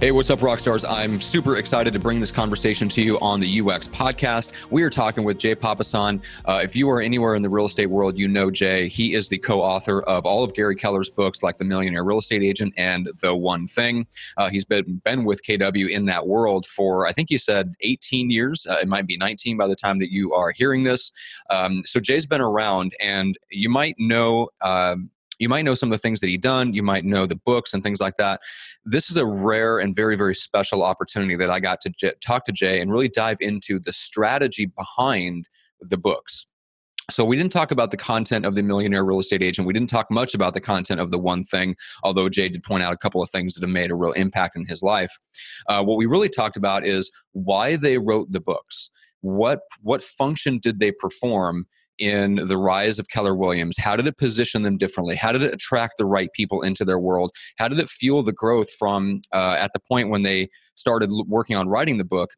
Hey, what's up, Rockstars? I'm super excited to bring this conversation to you on the UX podcast. We are talking with Jay Papasan. Uh, if you are anywhere in the real estate world, you know Jay. He is the co author of all of Gary Keller's books, like The Millionaire Real Estate Agent and The One Thing. Uh, he's been, been with KW in that world for, I think you said 18 years. Uh, it might be 19 by the time that you are hearing this. Um, so Jay's been around, and you might know. Um, you might know some of the things that he done you might know the books and things like that this is a rare and very very special opportunity that i got to j- talk to jay and really dive into the strategy behind the books so we didn't talk about the content of the millionaire real estate agent. We didn't talk much about the content of the one thing, although Jay did point out a couple of things that have made a real impact in his life. Uh, what we really talked about is why they wrote the books. What what function did they perform in the rise of Keller Williams? How did it position them differently? How did it attract the right people into their world? How did it fuel the growth from uh, at the point when they started working on writing the book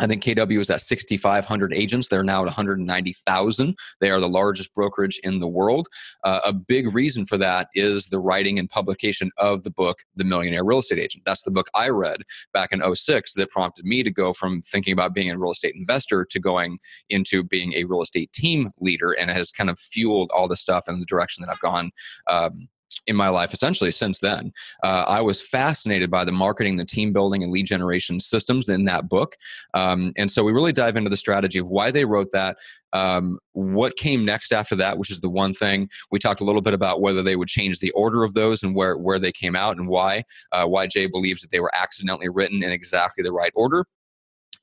I think KW is at 6,500 agents. They're now at 190,000. They are the largest brokerage in the world. Uh, a big reason for that is the writing and publication of the book, The Millionaire Real Estate Agent. That's the book I read back in 06 that prompted me to go from thinking about being a real estate investor to going into being a real estate team leader and it has kind of fueled all the stuff in the direction that I've gone. Um, in my life essentially since then. Uh, I was fascinated by the marketing, the team building, and lead generation systems in that book. Um, and so we really dive into the strategy of why they wrote that. Um, what came next after that, which is the one thing we talked a little bit about whether they would change the order of those and where where they came out and why. Uh, why Jay believes that they were accidentally written in exactly the right order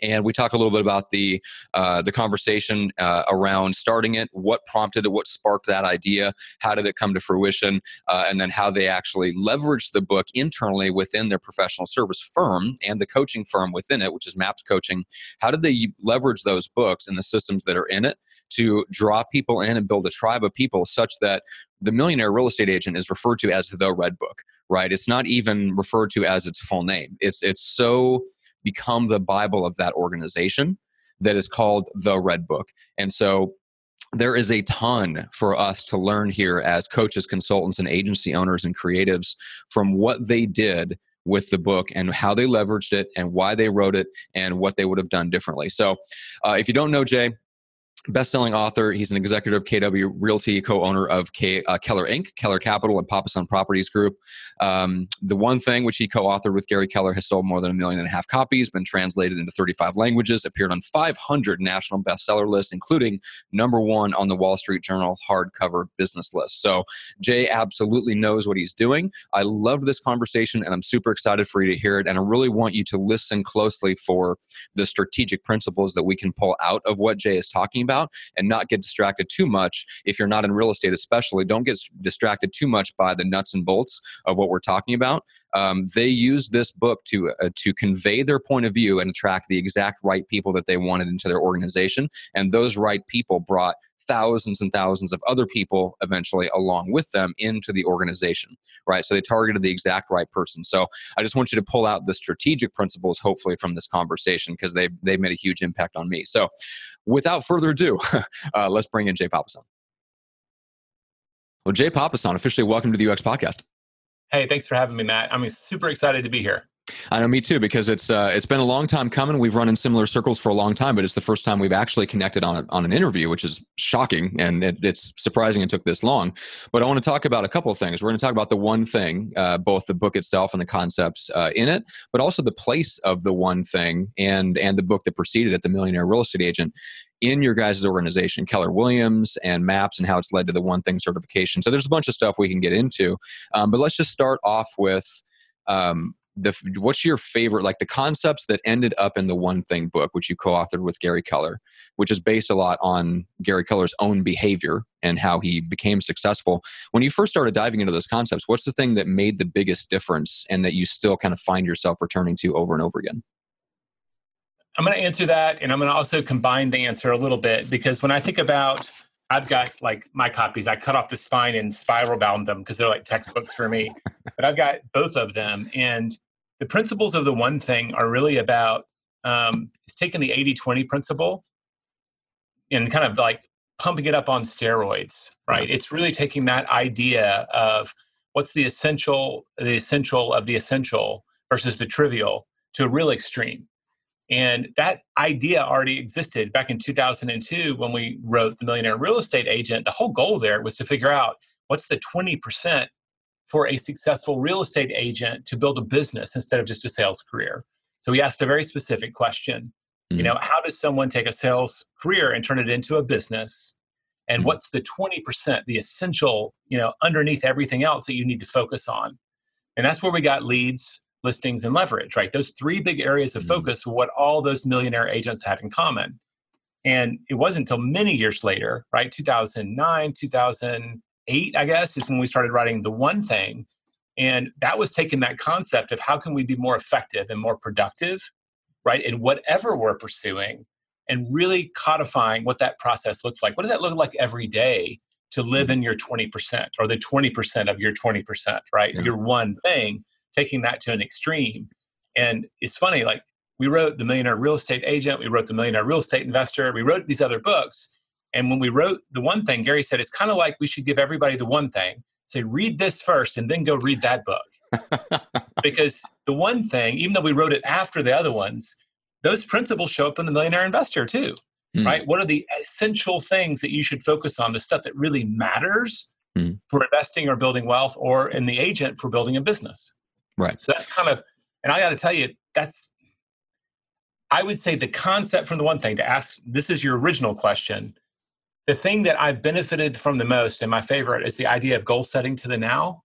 and we talk a little bit about the uh, the conversation uh, around starting it, what prompted it, what sparked that idea, how did it come to fruition, uh, and then how they actually leveraged the book internally within their professional service firm and the coaching firm within it, which is Maps Coaching. How did they leverage those books and the systems that are in it to draw people in and build a tribe of people such that the millionaire real estate agent is referred to as the red book right it's not even referred to as its full name it's it's so become the Bible of that organization that is called the Red Book. And so there is a ton for us to learn here as coaches, consultants, and agency owners and creatives from what they did with the book and how they leveraged it and why they wrote it and what they would have done differently. So, uh, if you don't know Jay, best-selling author. He's an executive of KW Realty, co-owner of K, uh, Keller Inc., Keller Capital, and Papasan Properties Group. Um, the One Thing, which he co-authored with Gary Keller, has sold more than a million and a half copies, been translated into 35 languages, appeared on 500 national bestseller lists, including number one on the Wall Street Journal hardcover business list. So Jay absolutely knows what he's doing. I love this conversation, and I'm super excited for you to hear it. And I really want you to listen closely for the strategic principles that we can pull out of what Jay is talking about about and not get distracted too much. If you're not in real estate, especially, don't get distracted too much by the nuts and bolts of what we're talking about. Um, they use this book to uh, to convey their point of view and attract the exact right people that they wanted into their organization, and those right people brought thousands and thousands of other people eventually along with them into the organization right so they targeted the exact right person so i just want you to pull out the strategic principles hopefully from this conversation because they they made a huge impact on me so without further ado, uh, let's bring in Jay Papasan. Well, Jay Papasan, officially welcome to the UX podcast. Hey, thanks for having me, Matt. I'm super excited to be here. I know, me too, because it's uh, it's been a long time coming. We've run in similar circles for a long time, but it's the first time we've actually connected on a, on an interview, which is shocking and it, it's surprising it took this long. But I want to talk about a couple of things. We're going to talk about the one thing, uh, both the book itself and the concepts uh, in it, but also the place of the one thing and and the book that preceded it, the Millionaire Real Estate Agent, in your guys' organization, Keller Williams and MAPS, and how it's led to the one thing certification. So there's a bunch of stuff we can get into, um, but let's just start off with. Um, the what's your favorite like the concepts that ended up in the one thing book which you co-authored with gary keller which is based a lot on gary keller's own behavior and how he became successful when you first started diving into those concepts what's the thing that made the biggest difference and that you still kind of find yourself returning to over and over again i'm going to answer that and i'm going to also combine the answer a little bit because when i think about I've got like my copies. I cut off the spine and spiral bound them because they're like textbooks for me. but I've got both of them. And the principles of the one thing are really about um, it's taking the 80 20 principle and kind of like pumping it up on steroids, right? It's really taking that idea of what's the essential, the essential of the essential versus the trivial to a real extreme. And that idea already existed back in 2002 when we wrote The Millionaire Real Estate Agent. The whole goal there was to figure out what's the 20% for a successful real estate agent to build a business instead of just a sales career. So we asked a very specific question. Mm-hmm. You know, how does someone take a sales career and turn it into a business? And mm-hmm. what's the 20%, the essential, you know, underneath everything else that you need to focus on? And that's where we got leads, listings, and leverage, right? Those three big areas of mm-hmm. focus were what all those millionaire agents had in common. And it wasn't until many years later, right? 2009, 2008, I guess, is when we started writing The One Thing. And that was taking that concept of how can we be more effective and more productive, right, in whatever we're pursuing, and really codifying what that process looks like. What does that look like every day to live in your 20% or the 20% of your 20%, right? Yeah. Your one thing taking that to an extreme. And it's funny, like we wrote The Millionaire Real Estate Agent, we wrote The Millionaire Real Estate Investor, we wrote these other books. And when we wrote the one thing, Gary said it's kind of like we should give everybody the one thing. Say, read this first and then go read that book. because the one thing, even though we wrote it after the other ones, those principles show up in the Millionaire Investor too. Mm. Right? What are the essential things that you should focus on, the stuff that really matters mm. for investing or building wealth, or in the agent for building a business? Right. So that's kind of, and I got to tell you, that's, I would say the concept from the one thing to ask, this is your original question. The thing that I've benefited from the most and my favorite is the idea of goal setting to the now.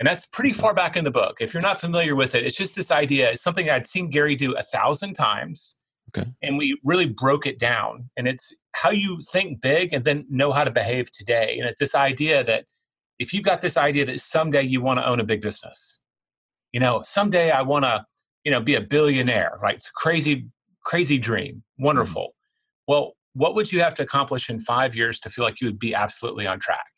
And that's pretty far back in the book. If you're not familiar with it, it's just this idea. It's something I'd seen Gary do a thousand times. Okay. And we really broke it down. And it's how you think big and then know how to behave today. And it's this idea that if you've got this idea that someday you want to own a big business, you know, someday I want to, you know, be a billionaire, right? It's a crazy, crazy dream. Mm-hmm. Wonderful. Mm-hmm. Well, what would you have to accomplish in five years to feel like you would be absolutely on track?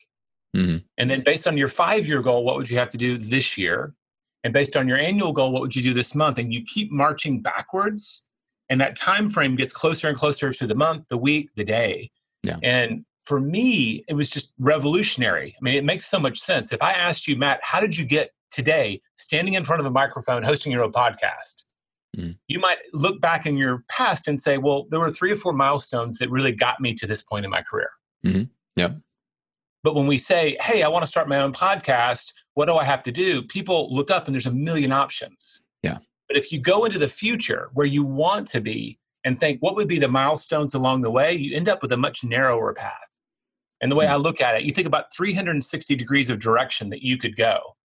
Mm-hmm. And then based on your five year goal, what would you have to do this year? And based on your annual goal, what would you do this month? And you keep marching backwards. And that time frame gets closer and closer to the month, the week, the day. Yeah. And for me, it was just revolutionary. I mean, it makes so much sense. If I asked you, Matt, how did you get today standing in front of a microphone hosting your own podcast mm. you might look back in your past and say well there were three or four milestones that really got me to this point in my career. Mm-hmm. yeah but when we say hey i want to start my own podcast what do i have to do? People look up and there's a million options. Yeah. But if you go into the future where you want to be and think what would be the milestones along the way? you end up with a much narrower path. And the way mm-hmm. i look at it you think about 360 degrees of direction that you could go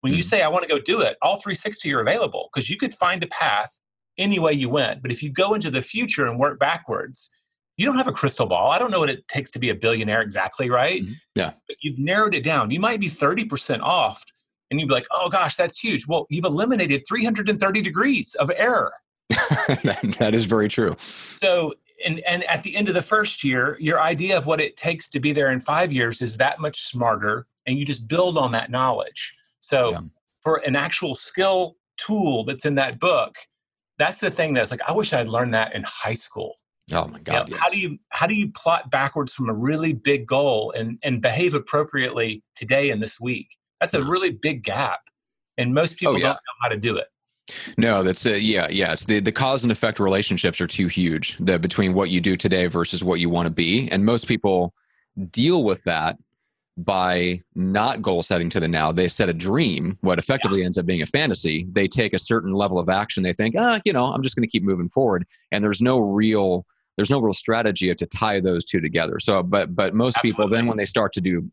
when mm-hmm. you say, I want to go do it, all 360 are available because you could find a path any way you went. But if you go into the future and work backwards, you don't have a crystal ball. I don't know what it takes to be a billionaire exactly, right? Mm-hmm. Yeah. But you've narrowed it down. You might be 30% off and you'd be like, oh gosh, that's huge. Well, you've eliminated 330 degrees of error. that is very true. So, and, and at the end of the first year, your idea of what it takes to be there in five years is that much smarter. And you just build on that knowledge. So yeah. for an actual skill tool that's in that book, that's the thing that's like, I wish I'd learned that in high school. Oh my God. You know, yes. How do you how do you plot backwards from a really big goal and, and behave appropriately today and this week? That's a really big gap. And most people oh, yeah. don't know how to do it. No, that's uh, yeah, yeah. It's the the cause and effect relationships are too huge. The between what you do today versus what you want to be, and most people deal with that by not goal setting to the now. They set a dream, what effectively yeah. ends up being a fantasy. They take a certain level of action. They think, ah, you know, I'm just going to keep moving forward. And there's no real there's no real strategy to tie those two together. So, but but most Absolutely. people then when they start to do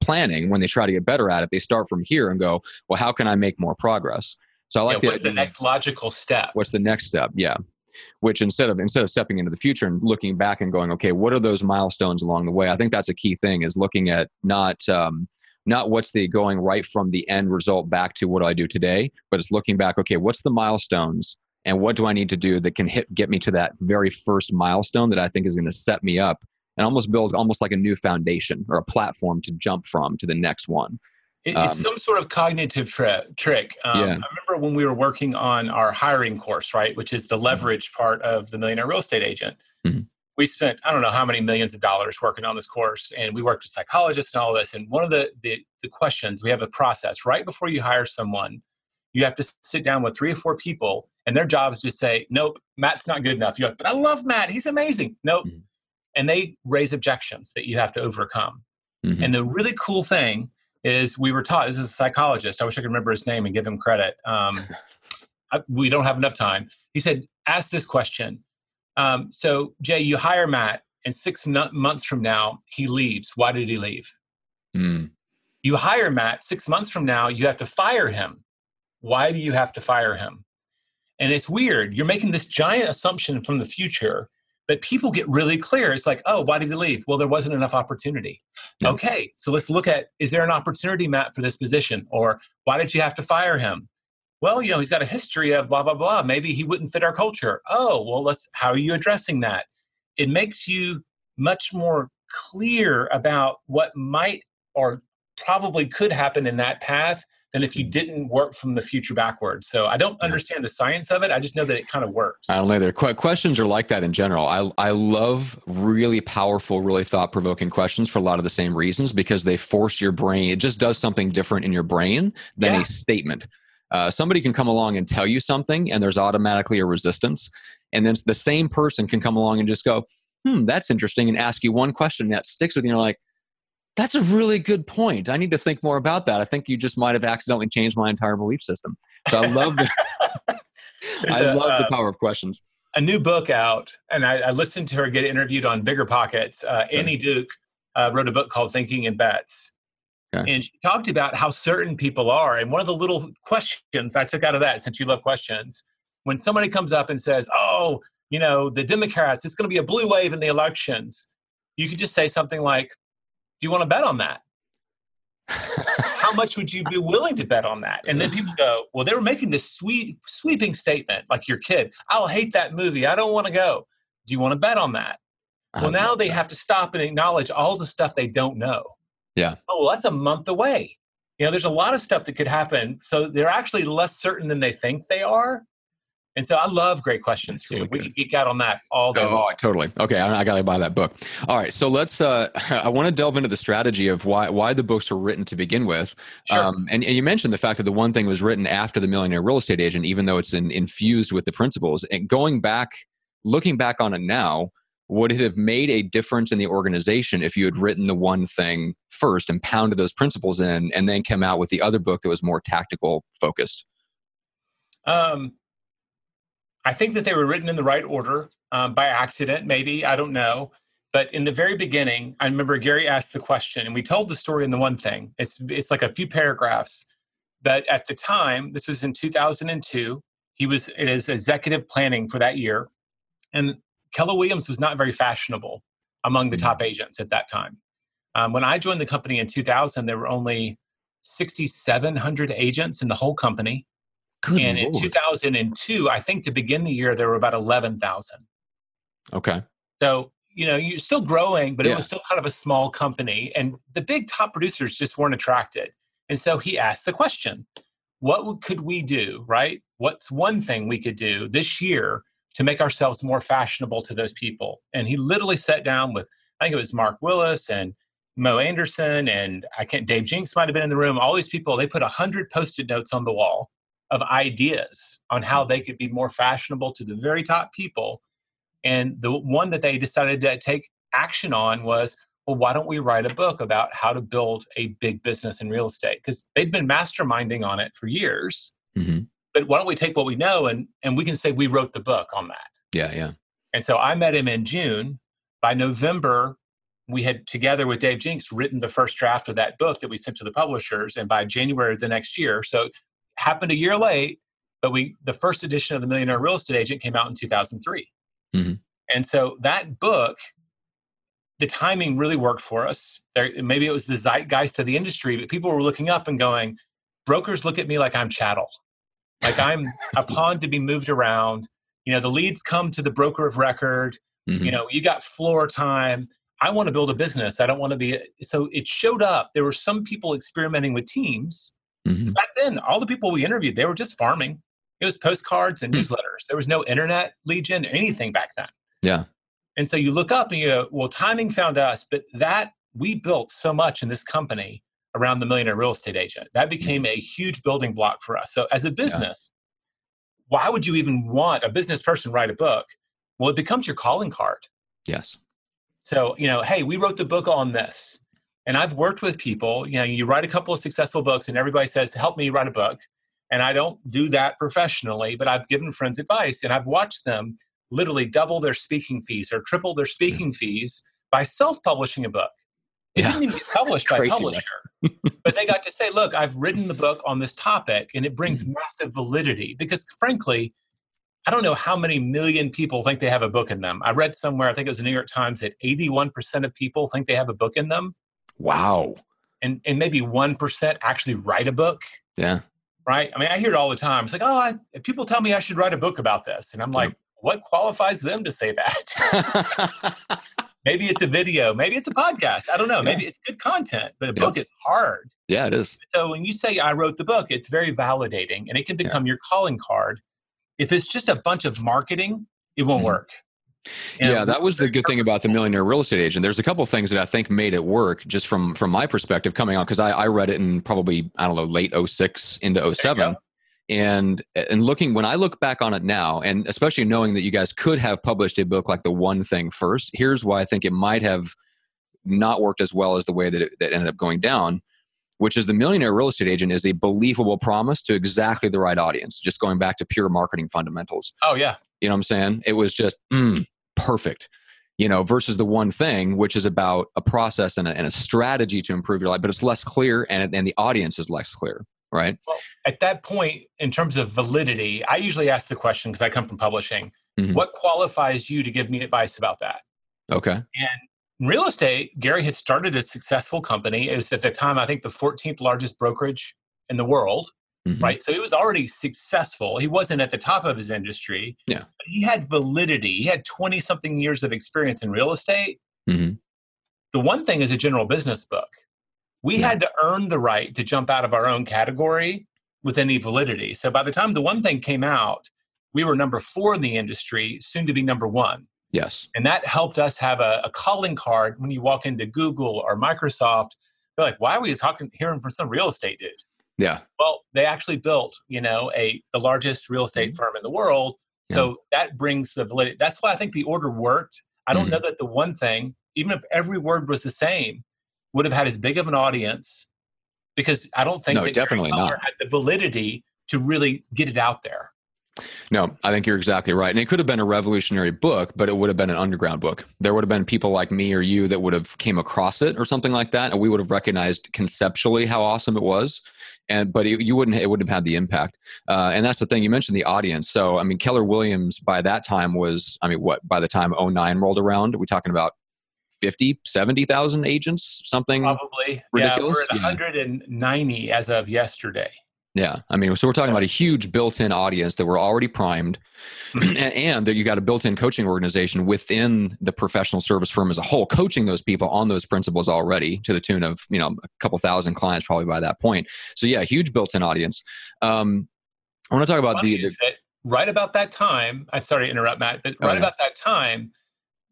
planning, when they try to get better at it, they start from here and go, well, how can I make more progress? So I like yeah, the what's the idea- next logical step? what's the next step yeah which instead of instead of stepping into the future and looking back and going okay what are those milestones along the way? I think that's a key thing is looking at not um, not what's the going right from the end result back to what do i do today but it's looking back okay what's the milestones and what do i need to do that can hit get me to that very first milestone that i think is going to set me up and almost build almost like a new foundation or a platform to jump from to the next one It- Um, it's some sort of cognitive tri- trick. Um, Yeah. I remember when we were working on our hiring course, right, which is the leverage part of the Millionaire Real Estate Agent. Mhm. We spent I don't know how many millions of dollars working on this course, and we worked with psychologists and all this. And one of the the, the questions we have a process right before you hire someone, you have to sit down with three or four people, and their job is to say, "Nope, Matt's not good enough." You're like, "But I love Matt; he's amazing." Nope, Mhm. and they raise objections that you have to overcome. Mhm. And the really cool thing is we were taught, this is a psychologist. I wish I could remember his name and give him credit. Um, I, we don't have enough time. He said, ask this question. Um, so, Jay, you hire Matt, and six no- months from now, he leaves. Why did he leave? Mm. You hire Matt, six months from now, you have to fire him. Why do you have to fire him? And it's weird. You're making this giant assumption from the future, but people get really clear. It's like, oh, why did he leave? Well, there wasn't enough opportunity. Yeah. Okay, so let's look at is there an opportunity, map for this position? Or why did you have to fire him? Well, you know, he's got a history of blah, blah, blah. Maybe he wouldn't fit our culture. Oh, well, let's, how are you addressing that? It makes you much more clear about what might or probably could happen in that path than if you didn't work from the future backwards. So I don't understand the science of it. I just know that it kind of works. I don't know either. Que- questions are like that in general. I I love really powerful, really thought provoking questions for a lot of the same reasons because they force your brain. It just does something different in your brain than Yeah. a statement. Uh, somebody can come along and tell you something, and there's automatically a resistance, and then the same person can come along and just go, "Hmm, that's interesting," and ask you one question that sticks with you. And you're like, "That's a really good point. I need to think more about that. I think you just might have accidentally changed my entire belief system." So I love the I a, love the uh, power of questions. a new book out, and I, I listened to her get interviewed on Bigger Pockets. Uh, Annie Duke uh, wrote a book called Thinking in Bets. Okay. And she talked about how certain people are. And one of the little questions I took out of that, since you love questions, when somebody comes up and says, Oh, you know, the Democrats, it's going to be a blue wave in the elections, you could just say something like, Do you want to bet on that? How much would you be willing to bet on that? And then people go, Well, they were making this sweet, sweeping statement, like your kid, I'll hate that movie. I don't want to go. Do you want to bet on that? Well, now they have to stop and acknowledge all the stuff they don't know. Yeah. Oh, well, that's a month away. You know, there's a lot of stuff that could happen. So they're actually less certain than they think they are. And so I love great questions too. we could geek out on that all day. Oh, long. totally. Okay, I, I got to buy that book. All right, so let's. Uh, I want to delve into the strategy of why why the books were written to begin with. Sure. Um, and, and you mentioned the fact that the one thing was written after the Millionaire Real Estate Agent, even though it's in, infused with the principles. And going back, looking back on it now, would it have made a difference in the organization if you had written the one thing first and pounded those principles in, and then come out with the other book that was more tactical focused? Um, I think that they were written in the right order um, by accident, maybe. I don't know. But in the very beginning, I remember Gary asked the question, and we told the story in the one thing. It's it's like a few paragraphs. But at the time, this was in 2002. He was in his executive planning for that year, and Keller Williams was not very fashionable among the top agents at that time. Um, when I joined the company in 2000, there were only 6,700 agents in the whole company. Good and in 2002, I think to begin the year, there were about 11,000. Okay. So, you know, you're still growing, but Yeah. it was still kind of a small company. And the big top producers just weren't attracted. And so he asked the question what could we do, right? What's one thing we could do this year to make ourselves more fashionable to those people? And he literally sat down with, I think it was Mark Willis and Mo Anderson, and I can't, Dave Jenks might have been in the room. All these people, they put 100 post it notes on the wall of ideas on how they could be more fashionable to the very top people. And the one that they decided to take action on was, well, why don't we write a book about how to build a big business in real estate? Because they've been masterminding on it for years. hmm But why don't we take what we know and, and we can say we wrote the book on that? Yeah, yeah. And so I met him in June. By November, we had together with Dave Jenks written the first draft of that book that we sent to the publishers. And by January of the next year, so happened a year late, but we the first edition of the Millionaire Real Estate Agent came out in 2003. Mm-hmm. And so that book, the timing really worked for us. There, maybe it was the zeitgeist of the industry, but people were looking up and going, brokers look at me like I'm chattel, like I'm a pawn to be moved around. You know, the leads come to the broker of record. Mhm. You know, you got floor time. I want to build a business. I don't want to be. So it showed up. There were some people experimenting with teams. Mhm. Back then, all the people we interviewed, they were just farming. It was postcards and Hmm. newsletters. There was no internet lead gen, anything back then. Yeah. And so you look up and you go, well, timing found us, but that we built so much in this company around the millionaire real estate agent. That became a huge building block for us. So as a business, why would you even want a business person write a book? Well, it becomes your calling card. Yes. So, you know, hey, we wrote the book on this. And I've worked with people, you know, you write a couple of successful books and everybody says, help me write a book. And I don't do that professionally, but I've given friends advice and I've watched them literally double their speaking fees or triple their speaking fees by self publishing a book. It Yeah. didn't even get published by a publisher. but they got to say, look, I've written the book on this topic and it brings Mm-hmm. massive validity because, frankly, I don't know how many million people think they have a book in them. I read somewhere, I think it was the New York Times, that 81% of people think they have a book in them, Wow. and, and maybe 1% actually write a book, Yeah. right? I mean, I hear it all the time. It's like, oh, I, people tell me I should write a book about this. And I'm like, what qualifies them to say that? maybe it's a video, maybe it's a podcast. I don't know. Maybe it's good content, but a Yeah. book is hard. yeah, it is. So when you say I wrote the book, it's very validating and it can become your calling card. If it's just a bunch of marketing, it won't Mhm. work. And yeah, that was the good thing about the millionaire real estate agent. There's a couple things that I think made it work just from from my perspective coming on because I, I read it in probably I don't know late 06 into 07 and and looking when I look back on it now and especially knowing that you guys could have published a book like the one thing first here's why I think it might have not worked as well as the way that it that ended up going down which is the millionaire real estate agent is a believable promise to exactly the right audience just going back to pure marketing fundamentals Oh yeah. you know what I'm saying? It was just mm, perfect. You know, versus the one thing, which is about a process and a, and a strategy to improve your life, but it's less clear and, and the audience is less clear, right? At that point, in terms of validity, I usually ask the question because I come from publishing. Mhm. What qualifies you to give me advice about that? Okay. In real estate, Gary had started a successful company. It was at the time, I think, the 14th largest brokerage in the world. Mhm. right? So he was already successful. He wasn't at the top of his industry. Yeah. But he had validity. He had 20 something years of experience in real estate. Mhm. The one thing is a general business book. We Yeah. had to earn the right to jump out of our own category with any validity. So by the time the one thing came out, we were number four in the industry, soon to be number one. Yes. And that helped us have a, a calling card when you walk into Google or Microsoft. They're like, why are we talking hearing from some real estate dude? Yeah. Well, they actually built, you know, a the largest real estate firm in the world. So that brings the validity. That's why I think the order worked. I don't Mhm. know that the one thing, even if every word was the same, would have had as big of an audience because I don't think No, that definitely not. had the validity to really get it out there. No, I think you're exactly right. And it could have been a revolutionary book, but it would have been an underground book. There would have been people like me or you that would have came across it or something like that, and we would have recognized conceptually how awesome it was. And but it, you wouldn't, it wouldn't have had the impact. Uh, and that's the thing you mentioned the audience. So I mean, Keller Williams by that time was, I mean, what by the time 09 rolled around, we talking about 50, 70,000 agents, something. Probably. Ridiculous? Yeah, we're at 190 as of yesterday. Yeah, I mean, so we're talking about a huge built-in audience that we're already primed, and, and that you got a built-in coaching organization within the professional service firm as a whole, coaching those people on those principles already to the tune of you know a couple thousand clients probably by that point. So yeah, huge built-in audience. Um, I want to talk about the, the right about that time, I'm sorry to interrupt, Matt, but Oh, right yeah. about that time,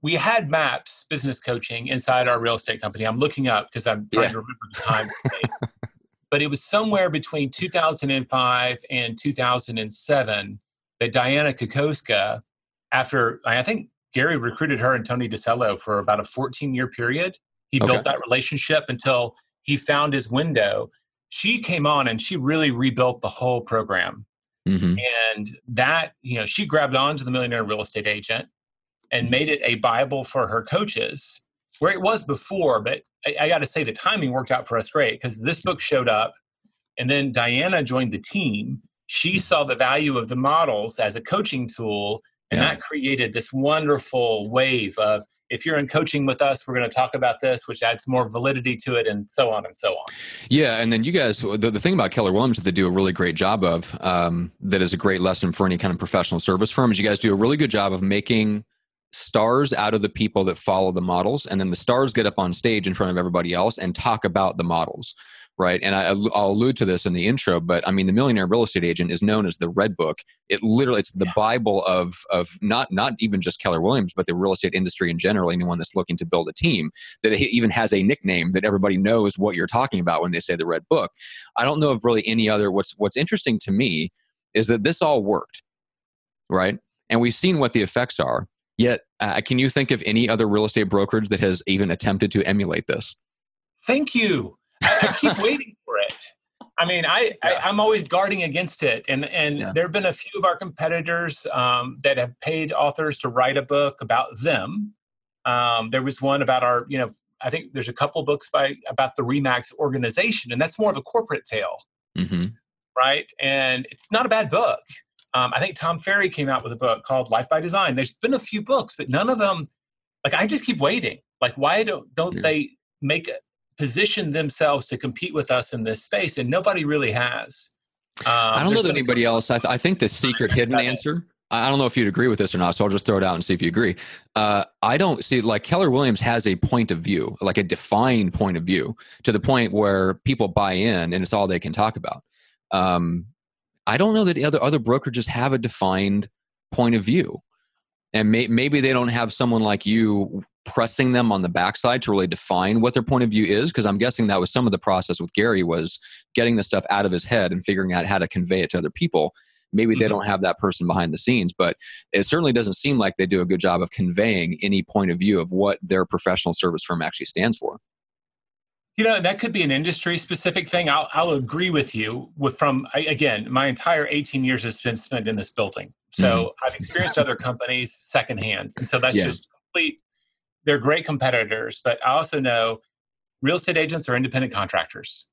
we had MAPS business coaching inside our real estate company. I'm looking up because I'm trying Yeah. to remember the time. but it was somewhere between 2005 and 2007 that Dianna Kokoszka, after I think Gary recruited her and Tony DiCello for about a 14 year period. He Okay. built that relationship until he found his window. She came on and she really rebuilt the whole program Mhm. and that you know she grabbed on to the millionaire real estate agent and made it a bible for her coaches where it was before but i, I got to say the timing worked out for us great because this book showed up and then diana joined the team she saw the value of the models as a coaching tool and yeah. that created this wonderful wave of if you're in coaching with us, we're going to talk about this, which adds more validity to it, and so on and so on. Yeah, and then you guys, the, the thing about Keller Williams that they do a really great job of, um, that is a great lesson for any kind of professional service firm, is you guys do a really good job of making stars out of the people that follow the models, and then the stars get up on stage in front of everybody else and talk about the models right? And I, will allude to this in the intro, but I mean, the Millionaire Real Estate Agent is known as the Red Book. It literally, it's the yeah. Bible of of not not even just Keller Williams, but the real estate industry in general. Anyone that's looking to build a team, that even has a nickname that everybody knows what you're talking about when they say the Red Book. I don't know of really any other. What's what's interesting to me is that this all worked, right? And we've seen what the effects are. Yet, uh, can you think of any other real estate brokerage that has even attempted to emulate this? Thank you. I, I keep waiting for it. I mean, I, yeah. I am always guarding against it, and and yeah. there have been a few of our competitors um, that have paid authors to write a book about them. Um, there was one about our, you know, I think there's a couple books by about the Remax organization, and that's more of a corporate tale, mm-hmm. right? And it's not a bad book. Um, I think Tom Ferry came out with a book called Life by Design. There's been a few books, but none of them. Like I just keep waiting. Like why don't don't yeah. they make position themselves to compete with us in this space, and nobody really has. Um, I don't know that anybody else. I, th- I think the secret hidden answer. I don't know if you'd agree with this or not, so I'll just throw it out and see if you agree. Uh, I don't see like Keller Williams has a point of view, like a defined point of view, to the point where people buy in and it's all they can talk about. Um, I don't know that the other other brokerages have a defined point of view, and may, maybe they don't have someone like you pressing them on the backside to really define what their point of view is because i'm guessing that was some of the process with gary was getting the stuff out of his head and figuring out how to convey it to other people. Maybe mm-hmm. they don't have that person behind the scenes but it certainly doesn't seem like they do a good job of conveying any point of view of what their professional service firm actually stands for you know that could be an industry specific thing i'll, I'll agree with you with from again my entire 18 years has been spent in this building so mm-hmm. i've experienced other companies secondhand and so that's yeah. just complete they're great competitors, but I also know real estate agents are independent contractors.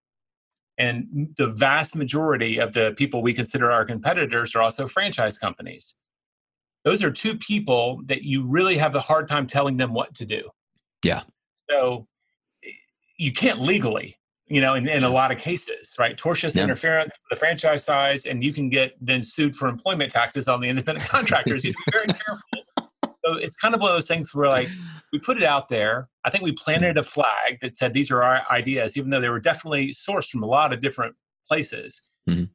And the vast majority of the people we consider our competitors are also franchise companies. Those are two people that you really have a hard time telling them what to do. Yeah. So you can't legally, you know, in, in a lot of cases, right? Tortious yeah. interference, the franchise size, and you can get then sued for employment taxes on the independent contractors. you have to be very careful. So it's kind of one of those things where like we put it out there. I think we planted a flag that said these are our ideas, even though they were definitely sourced from a lot of different places. Mm-hmm.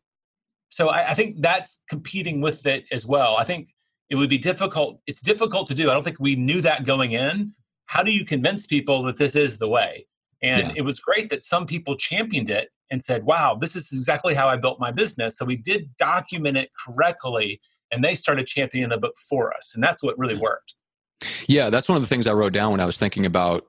So I, I think that's competing with it as well. I think it would be difficult. It's difficult to do. I don't think we knew that going in. How do you convince people that this is the way? And yeah. it was great that some people championed it and said, wow, this is exactly how I built my business. So we did document it correctly and they started championing the book for us. And that's what really worked. Yeah, that's one of the things I wrote down when I was thinking about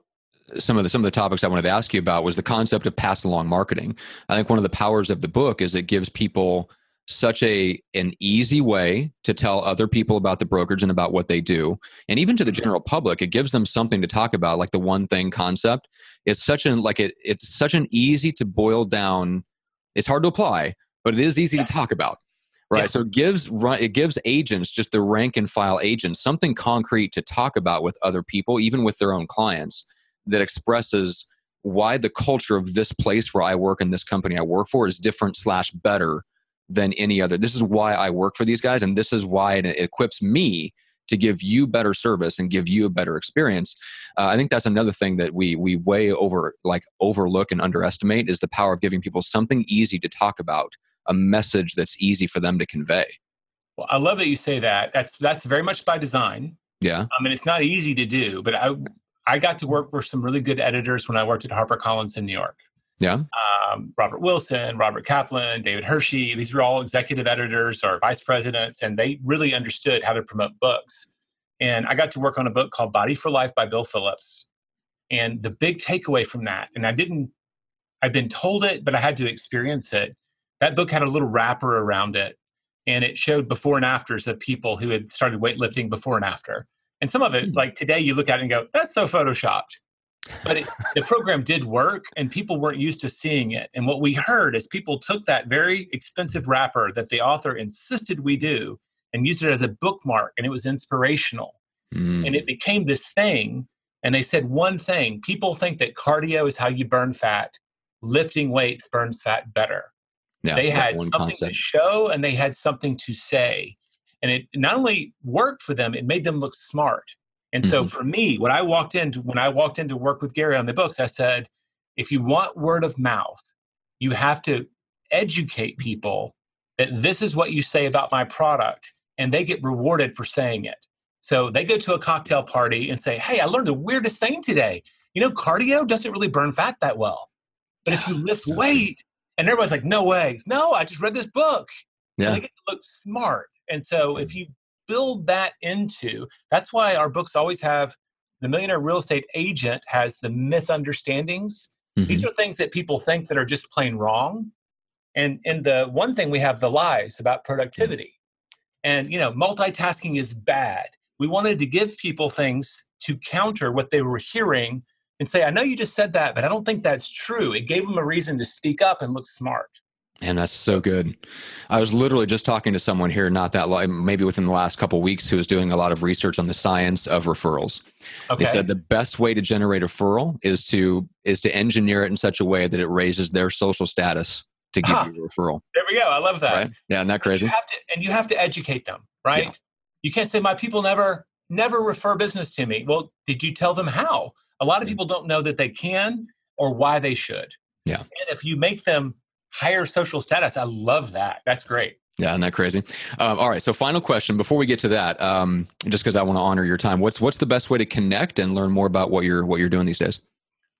some of the some of the topics I wanted to ask you about was the concept of pass along marketing. I think one of the powers of the book is it gives people such a an easy way to tell other people about the brokerage and about what they do and even to the mm-hmm. general public it gives them something to talk about like the one thing concept it's such an like it it's such an easy to boil down it's hard to apply but it is easy yeah. to talk about right yeah. so it gives it gives agents just the rank and file agents something concrete to talk about with other people even with their own clients that expresses why the culture of this place where i work and this company i work for is different slash better than any other this is why i work for these guys and this is why it equips me to give you better service and give you a better experience uh, i think that's another thing that we we way over like overlook and underestimate is the power of giving people something easy to talk about a message that's easy for them to convey. Well, I love that you say that. That's that's very much by design. Yeah. I mean, it's not easy to do, but I I got to work with some really good editors when I worked at HarperCollins in New York. Yeah. Um, Robert Wilson, Robert Kaplan, David Hirshey, These were all executive editors or vice presidents, and they really understood how to promote books. And I got to work on a book called Body for Life by Bill Phillips. And the big takeaway from that, and I didn't, I've been told it, but I had to experience it, that book had a little wrapper around it and it showed before and afters of people who had started weightlifting before and after. And some of it, mm-hmm. like today, you look at it and go, that's so photoshopped. But it, the program did work and people weren't used to seeing it. And what we heard is people took that very expensive wrapper that the author insisted we do and used it as a bookmark and it was inspirational. Mm. and it became this thing and they said one thing people think that cardio is how you burn fat. Lifting weights burns fat better. Yeah, they had something concept. to show and they had something to say. And it not only worked for them it made them look smart and so mm-hmm. for me, when I walked into when I walked into work with Gary on the books, I said, if you want word of mouth, you have to educate people that this is what you say about my product, and they get rewarded for saying it. So they go to a cocktail party and say, Hey, I learned the weirdest thing today. You know, cardio doesn't really burn fat that well. But if you lift weight, and everybody's like, No way. No, I just read this book. Yeah. So they get to look smart. And so if mm. you build that into that's why our books always have the millionaire real estate agent has the misunderstandings. Mm-hmm. these are things that people think that are just plain wrong and and the one thing we have the lies about productivity. And you know multitasking is bad. We wanted to give people things to counter what they were hearing and say i know you just said that but i don't think that's true. It gave them a reason to speak up and look smart and that's so good. I was literally just talking to someone here not that long, maybe within the last couple weeks, who was doing a lot of research on the science of referrals. Okay. They said the best way to generate a referral is to is to engineer it in such a way that it raises their social status to give uh-huh. you a referral. There we go. I love that. Right? Yeah, isn't that crazy? And you have to, and you have to educate them, right? Yeah. You can't say my people never never refer business to me. Well, did you tell them how? A lot of people don't know that they can or why they should. Yeah. And if you make them higher social status. I love that. That's great. Yeah, isn't that crazy? Um, all right. So, final question before we get to that, um, just because I want to honor your time. What's what's the best way to connect and learn more about what you're what you're doing these days?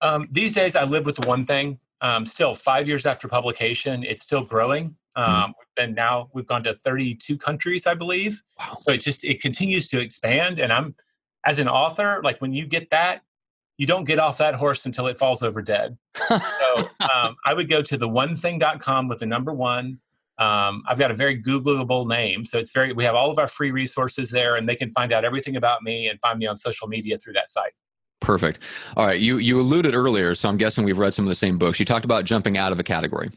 Um, these days, I live with one thing. Um, still, five years after publication, it's still growing. Mm. We've been now we've gone to 32 countries, I believe. Wow. So it just it continues to expand. And I'm as an author, like when you get that, you don't get off that horse until it falls over dead. so um, I would go to the one thing.com with the number one. Um, I've got a very Googleable name. So it's very, we have all of our free resources there and they can find out everything about me and find me on social media through that site. Perfect. All right. You, you alluded earlier, so I'm guessing we've read some of the same books. You talked about jumping out of a category,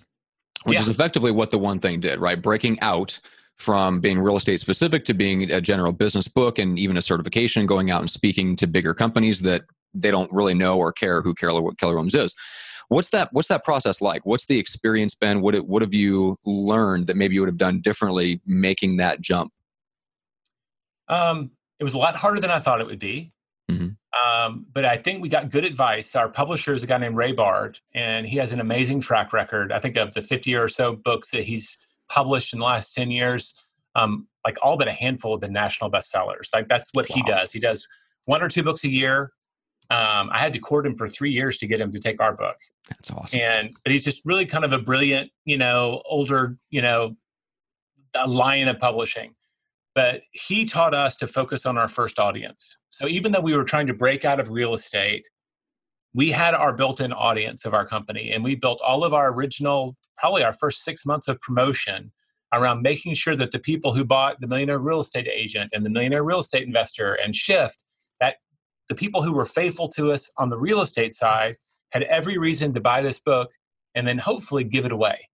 which yeah. is effectively what the one thing did, right? Breaking out from being real estate specific to being a general business book and even a certification, going out and speaking to bigger companies that they don't really know or care who Keller, what Keller Williams is. What's that? What's that process like? What's the experience been? What what have you learned that maybe you would have done differently making that jump? Um, it was a lot harder than I thought it would be. Mm-hmm. Um, but I think we got good advice. Our publisher is a guy named Ray Bard, and he has an amazing track record. I think of the 50 or so books that he's published in the last 10 years, um, like all but a handful have been national bestsellers. Like that's what wow. he does. He does one or two books a year. Um, I had to court him for three years to get him to take our book. That's awesome. And but he's just really kind of a brilliant, you know, older, you know, a lion of publishing. But he taught us to focus on our first audience. So even though we were trying to break out of real estate, we had our built-in audience of our company, and we built all of our original, probably our first six months of promotion around making sure that the people who bought the Millionaire Real Estate Agent and the Millionaire Real Estate Investor and Shift the people who were faithful to us on the real estate side had every reason to buy this book and then hopefully give it away.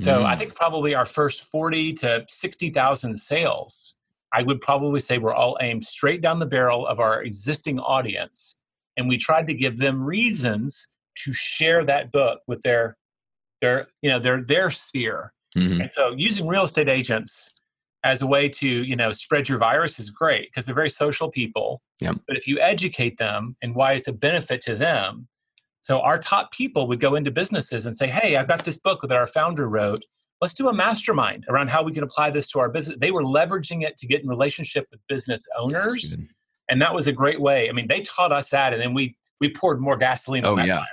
So mm. I think probably our first 40 to 60,000 sales, I would probably say were all aimed straight down the barrel of our existing audience. And we tried to give them reasons to share that book with their their you know their their sphere. Mm-hmm. And so using real estate agents as a way to you know spread your virus is great because they're very social people yep. but if you educate them and why it's a benefit to them so our top people would go into businesses and say hey i've got this book that our founder wrote let's do a mastermind around how we can apply this to our business they were leveraging it to get in relationship with business owners and that was a great way i mean they taught us that and then we we poured more gasoline oh, on that yeah. fire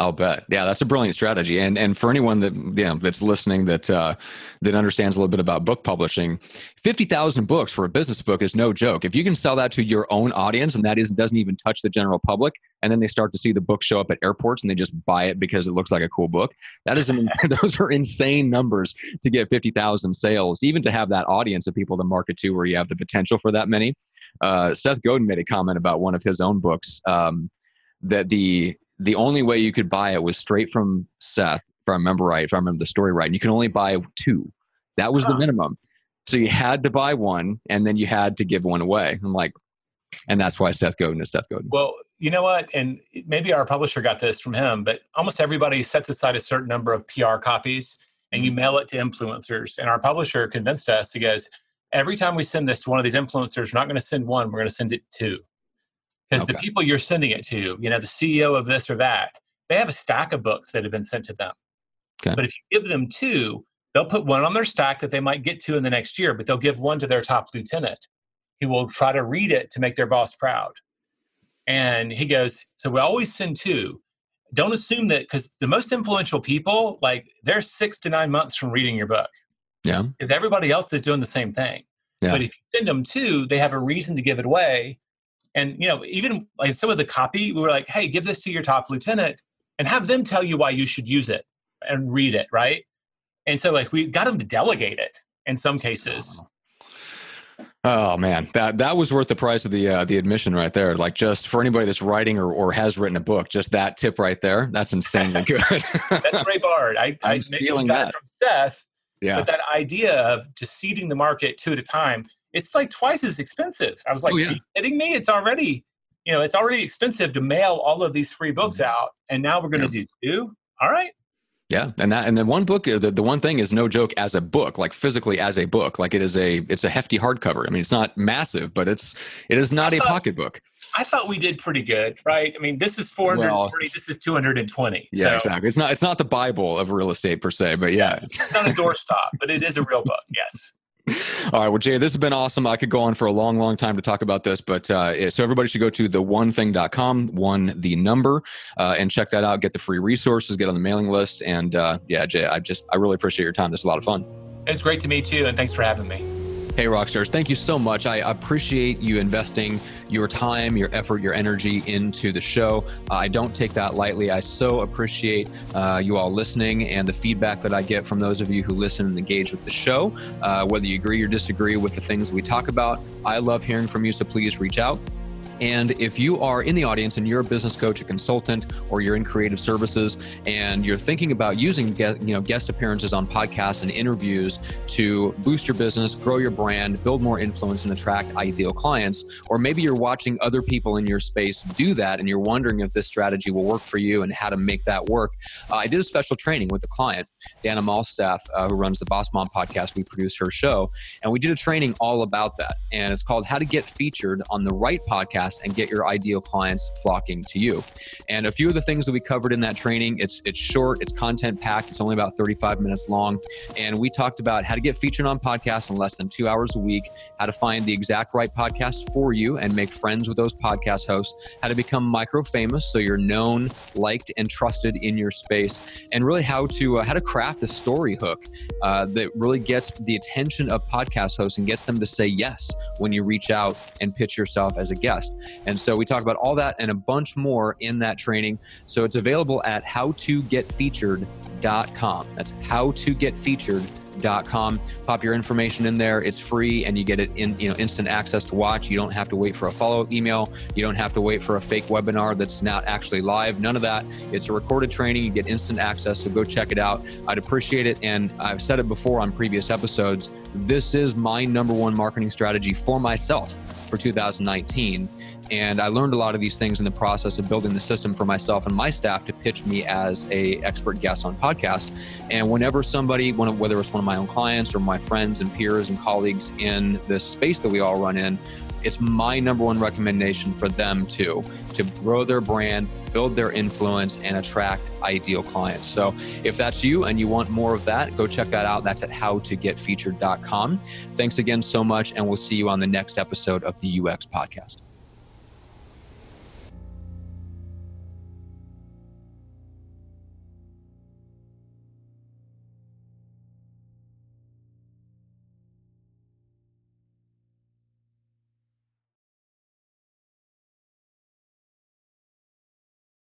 I'll bet. Yeah, that's a brilliant strategy. And and for anyone that you know, that's listening that uh, that understands a little bit about book publishing, fifty thousand books for a business book is no joke. If you can sell that to your own audience, and that is doesn't even touch the general public, and then they start to see the book show up at airports and they just buy it because it looks like a cool book. That is an, those are insane numbers to get fifty thousand sales. Even to have that audience of people to market to, where you have the potential for that many. Uh, Seth Godin made a comment about one of his own books. Um, that the the only way you could buy it was straight from Seth, if I remember right, if I remember the story right. And you can only buy two. That was huh. the minimum. So you had to buy one and then you had to give one away. I'm like, and that's why Seth Godin is Seth Godin. Well, you know what? And maybe our publisher got this from him, but almost everybody sets aside a certain number of PR copies and you mm-hmm. mail it to influencers. And our publisher convinced us, he goes, every time we send this to one of these influencers, we're not going to send one, we're going to send it two. Because okay. the people you're sending it to, you know, the CEO of this or that, they have a stack of books that have been sent to them. Okay. But if you give them two, they'll put one on their stack that they might get to in the next year, but they'll give one to their top lieutenant who will try to read it to make their boss proud. And he goes, So we always send two. Don't assume that because the most influential people, like they're six to nine months from reading your book. Yeah. Because everybody else is doing the same thing. Yeah. But if you send them two, they have a reason to give it away. And you know, even like some of the copy, we were like, hey, give this to your top lieutenant and have them tell you why you should use it and read it, right? And so like we got them to delegate it in some cases. Oh man, that that was worth the price of the uh, the admission right there. Like just for anybody that's writing or, or has written a book, just that tip right there, that's insanely good. that's Ray Bard. I, I'm I stealing that from Seth. Yeah. But that idea of just seeding the market two at a time, it's like twice as expensive. I was like, oh, yeah. are you kidding me? It's already, you know, it's already expensive to mail all of these free books mm-hmm. out, and now we're going to yeah. do two. All right, yeah, and that and the one book, the, the one thing is no joke as a book, like physically as a book, like it is a it's a hefty hardcover. I mean, it's not massive, but it's it is not I a thought, pocketbook. I thought we did pretty good, right? I mean, this is 440, well, this is 220. Yeah, so. exactly. It's not it's not the Bible of real estate per se, but yeah, it's not a doorstop, but it is a real book. Yes. All right. Well, Jay, this has been awesome. I could go on for a long, long time to talk about this, but uh, so everybody should go to the one thing.com, one the number, uh, and check that out. Get the free resources, get on the mailing list. And uh, yeah, Jay, I just, I really appreciate your time. This is a lot of fun. It's great to meet you, and thanks for having me. Hey, Rockstars, thank you so much. I appreciate you investing your time, your effort, your energy into the show. Uh, I don't take that lightly. I so appreciate uh, you all listening and the feedback that I get from those of you who listen and engage with the show. Uh, whether you agree or disagree with the things we talk about, I love hearing from you, so please reach out. And if you are in the audience and you're a business coach, a consultant, or you're in creative services and you're thinking about using you know, guest appearances on podcasts and interviews to boost your business, grow your brand, build more influence, and attract ideal clients, or maybe you're watching other people in your space do that and you're wondering if this strategy will work for you and how to make that work, uh, I did a special training with a client, Dana Malstaff, uh, who runs the Boss Mom podcast. We produced her show, and we did a training all about that. And it's called How to Get Featured on the Right Podcast and get your ideal clients flocking to you. And a few of the things that we covered in that training, it's it's short, it's content packed, it's only about 35 minutes long, and we talked about how to get featured on podcasts in less than 2 hours a week, how to find the exact right podcast for you and make friends with those podcast hosts, how to become micro famous so you're known, liked and trusted in your space, and really how to uh, how to craft a story hook uh, that really gets the attention of podcast hosts and gets them to say yes when you reach out and pitch yourself as a guest. And so we talk about all that and a bunch more in that training. So it's available at howtogetfeatured.com. That's howtogetfeatured.com. Pop your information in there. It's free and you get it in, you know, instant access to watch. You don't have to wait for a follow-up email. You don't have to wait for a fake webinar that's not actually live. None of that. It's a recorded training. You get instant access. So go check it out. I'd appreciate it. And I've said it before on previous episodes. This is my number one marketing strategy for myself for 2019. And I learned a lot of these things in the process of building the system for myself and my staff to pitch me as a expert guest on podcasts. And whenever somebody, whether it's one of my own clients or my friends and peers and colleagues in the space that we all run in, it's my number one recommendation for them too to grow their brand build their influence and attract ideal clients. So if that's you and you want more of that go check that out. That's at howtogetfeatured.com thanks again so much and we'll see you on the next episode of the ux podcast